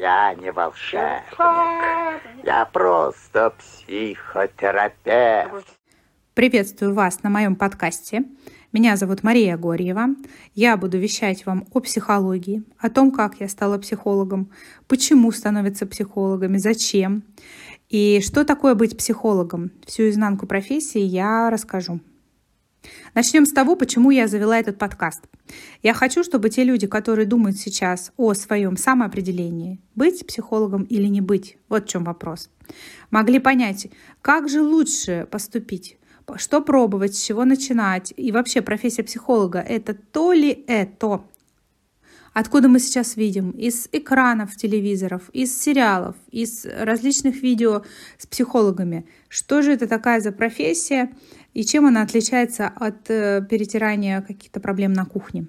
Я не волшебник. Я просто психотерапевт. Приветствую вас на моем подкасте. Меня зовут Мария Горьева. Я буду вещать вам о психологии, о том, как я стала психологом, почему становятся психологами, зачем и что такое быть психологом. Всю изнанку профессии я расскажу. Начнем с того, почему я завела этот подкаст. Я хочу, чтобы те люди, которые думают сейчас о своем самоопределении, быть психологом или не быть, вот в чем вопрос, могли понять, как же лучше поступить, что пробовать, с чего начинать. И вообще профессия психолога — это то ли это, Откуда мы сейчас видим? Из экранов телевизоров, из сериалов, из различных видео с психологами. Что же это такая за профессия и чем она отличается от э, перетирания каких-то проблем на кухне?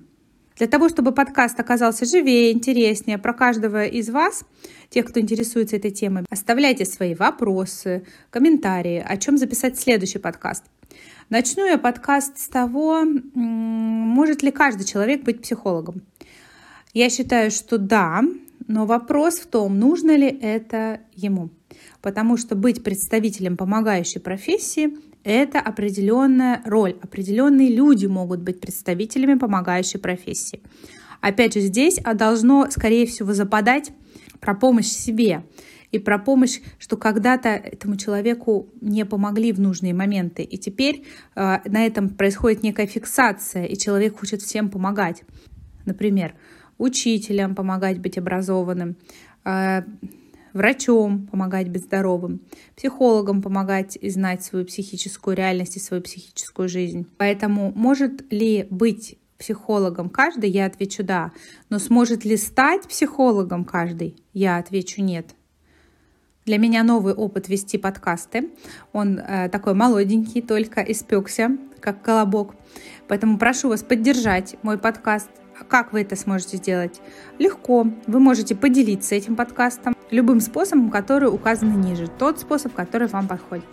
Для того, чтобы подкаст оказался живее, интереснее про каждого из вас, тех, кто интересуется этой темой, оставляйте свои вопросы, комментарии, о чем записать следующий подкаст. Начну я подкаст с того, может ли каждый человек быть психологом. Я считаю, что да, но вопрос в том, нужно ли это ему. Потому что быть представителем помогающей профессии – это определенная роль. Определенные люди могут быть представителями помогающей профессии. Опять же, здесь а должно, скорее всего, западать про помощь себе и про помощь, что когда-то этому человеку не помогли в нужные моменты. И теперь э, на этом происходит некая фиксация, и человек хочет всем помогать. Например, учителям помогать быть образованным, э, врачом помогать быть здоровым, психологам помогать и знать свою психическую реальность и свою психическую жизнь. Поэтому может ли быть психологом каждый? Я отвечу да. Но сможет ли стать психологом каждый? Я отвечу нет. Для меня новый опыт вести подкасты. Он э, такой молоденький, только испекся, как колобок. Поэтому прошу вас поддержать мой подкаст. Как вы это сможете сделать? Легко. Вы можете поделиться этим подкастом любым способом, который указан ниже. Тот способ, который вам подходит.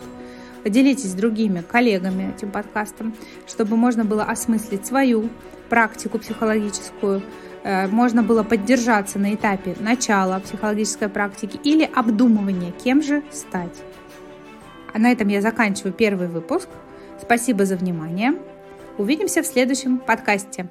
Поделитесь с другими коллегами этим подкастом, чтобы можно было осмыслить свою практику психологическую, Э, можно было поддержаться на этапе начала психологической практики или обдумывания, кем же стать. А на этом я заканчиваю первый выпуск. Спасибо за внимание. Увидимся в следующем подкасте.